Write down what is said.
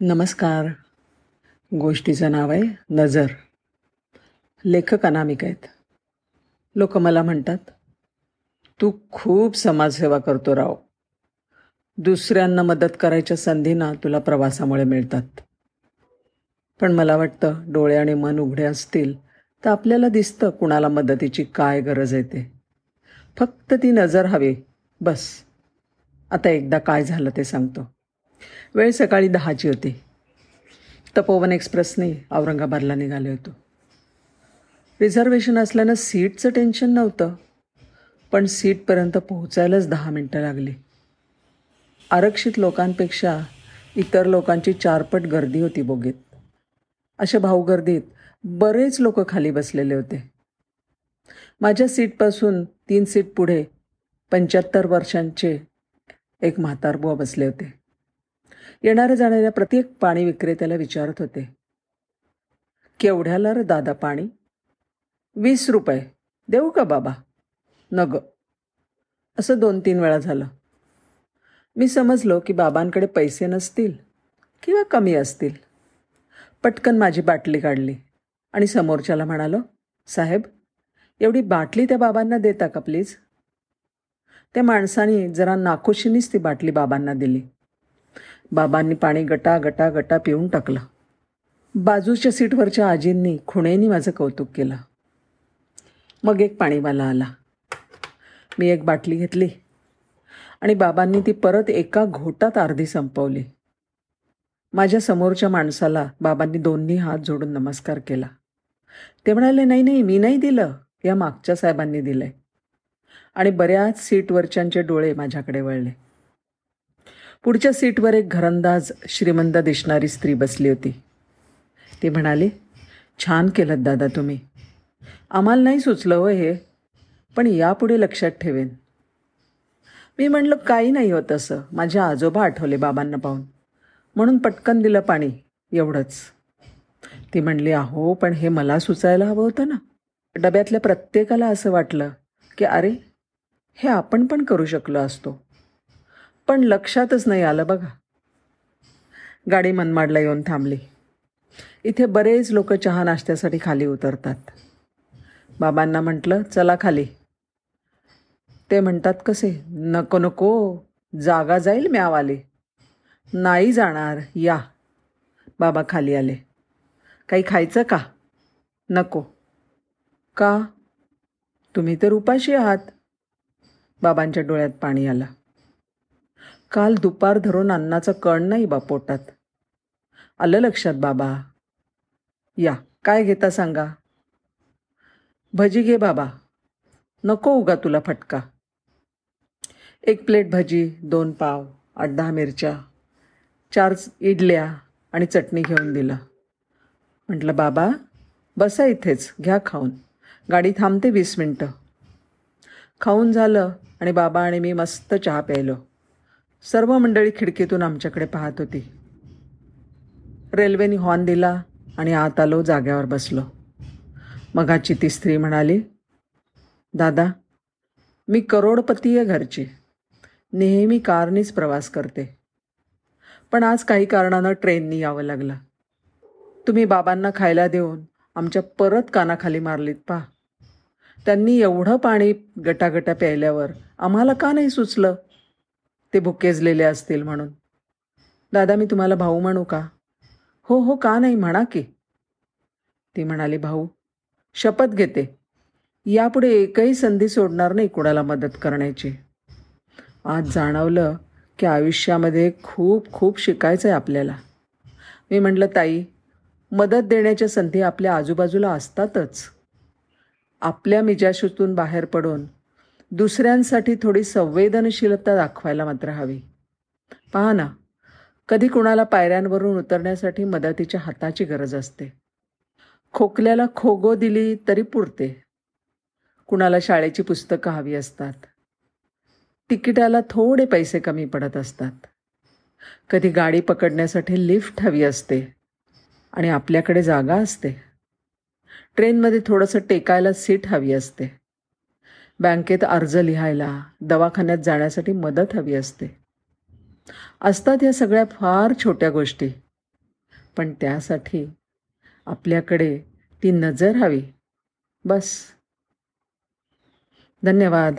नमस्कार. गोष्टीचं नाव आहे नजर. लेखक अनामिक आहेत. लोक मला म्हणतात तू खूप समाजसेवा करतो राव. दुसऱ्यांना मदत करायच्या संधी ना तुला प्रवासामुळे मिळतात. पण मला वाटतं डोळे आणि मन उघडे असतील तर आपल्याला दिसतं कुणाला मदतीची काय गरज आहे ते. फक्त ती नजर हवी. बस. आता एकदा काय झालं ते सांगतो. वेळ सकाळी दहाची होती. तपोवन एक्सप्रेसने औरंगाबादला निघाले होतो. रिझर्वेशन असल्यानं सीटचं टेन्शन नव्हतं. पण सीटपर्यंत पोहोचायलाच दहा मिनटं लागली. आरक्षित लोकांपेक्षा इतर लोकांची चारपट गर्दी होती बोगीत. अशा भाऊगर्दीत बरेच लोक खाली बसलेले होते. माझ्या सीटपासून तीन सीट पुढे पंच्याहत्तर वर्षांचे एक म्हातारबुवा बसले होते. येणाऱ्या जाणाऱ्या प्रत्येक पाणी विक्रेत्याला विचारत होते. केवढ्याला र दादा पाणी? वीस रुपये. देऊ का बाबा? नग. असं दोन तीन वेळा झालं. मी समजलो की बाबांकडे पैसे नसतील किंवा कमी असतील. पटकन माझी बाटली काढली आणि समोरच्याला म्हणालो साहेब एवढी बाटली त्या बाबांना देता का प्लीज? त्या माणसाने जरा नाखुशीनीच ती बाटली बाबांना दिली. बाबांनी पाणी गटा गटा गटा पिऊन टाकलं. बाजूच्या सीटवरच्या आजींनी खुणेनी माझं कौतुक केलं. मग एक पाणीवाला आला. मी एक बाटली घेतली. आणि बाबांनी ती परत एका घोटात अर्धी संपवली. माझ्या समोरच्या माणसाला बाबांनी दोन्ही हात जोडून नमस्कार केला. ते म्हणाले नाही नाही मी नाही दिलं. या मागच्या साहेबांनी दिलंय. आणि बऱ्याच सीटवरच्यांचे डोळे माझ्याकडे वळले. पुढच्या सीटवर एक घरंदाज श्रीमंत दिसणारी स्त्री बसली होती. ती म्हणाली छान केलं दादा तुम्ही. आम्हाला नाही सुचलं हो हे पण यापुढे लक्षात ठेवेन. मी म्हणलं काही नाही होत असं. माझ्या आजोबा आठवले बाबांना पाहून. म्हणून पटकन दिलं पाणी एवढंच. ती म्हणली अहो पण हे मला सुचायला हवं होतं ना. डब्यातल्या प्रत्येकाला असं वाटलं की अरे हे आपण पण करू शकलो असतो. पण लक्षातच नाही आलं बघा. गाडी मनमाडला येऊन थांबली. इथे बरेच लोक चहा नाश्त्यासाठी खाली उतरतात. बाबांना म्हटलं चला खाली. ते म्हणतात कसे? नको नको. जागा जाईल म्यावाले. नाही जाणार. या. बाबा खाली आले. काही खायचं का? नको. का? तुम्ही तर उपाशी आहात. बाबांच्या डोळ्यात पाणी आलं. काल दुपार धरून अन्नाचं कण नाही बा पोटात. आलं लक्षात बाबा. या काय घेता सांगा? भजी घे बाबा. नको उगा तुला फटका. एक प्लेट भजी दोन पाव आठ दहा मिरच्या चार इडल्या आणि चटणी घेऊन दिलं. म्हटलं बाबा बसा इथेच घ्या खाऊन. गाडी थांबते वीस मिनटं. खाऊन झालं आणि बाबा आणि मी मस्त चहा प्यायलो. सर्व मंडळी खिडकीतून आमच्याकडे पाहत होती. रेल्वेने हॉर्न दिला आणि आत आलो जाग्यावर बसलो. मगाची ती स्त्री म्हणाली दादा मी करोडपती आहे घरची. नेहमी कारनीच प्रवास करते. पण आज काही कारणानं ट्रेननी यावं लागलं. तुम्ही बाबांना खायला देऊन आमच्या परत कानाखाली मारलीत पा त्यांनी एवढं पाणी गटागटा प्यायल्यावर आम्हाला का नाही सुचलं? ते भुकेजलेले असतील म्हणून. दादा मी तुम्हाला भाऊ म्हणू का? हो हो का नाही म्हणा की. ती म्हणाली भाऊ शपथ घेते. यापुढे एकही संधी सोडणार नाही कुणाला मदत करण्याची. आज जाणवलं की आयुष्यामध्ये खूप खूप शिकायचं आहे आपल्याला. मी म्हटलं ताई मदत देण्याच्या संधी आपल्या आजूबाजूला असतातच. आपल्या मिजाशूतून बाहेर पडून दुसऱ्यांसाठी थोडी संवेदनशीलता दाखवायला मात्र हवी. पहा ना कधी कुणाला पायऱ्यांवरून उतरण्यासाठी मदतीच्या हाताची गरज असते. खोकल्याला खोगो दिली तरी पुरते. कुणाला शाळेची पुस्तकं हवी असतात. तिकिटाला थोडे पैसे कमी पडत असतात. कधी गाडी पकडण्यासाठी लिफ्ट हवी असते आणि आपल्याकडे जागा असते. ट्रेनमध्ये थोडंसं टेकायला सीट हवी असते. बँकेत अर्ज लिहायला दवाखान्यात जाण्यासाठी मदत हवी असते. असतात या सगळ्या फार छोट्या गोष्टी. पण त्यासाठी आपल्याकडे ती नजर हवी. बस. धन्यवाद.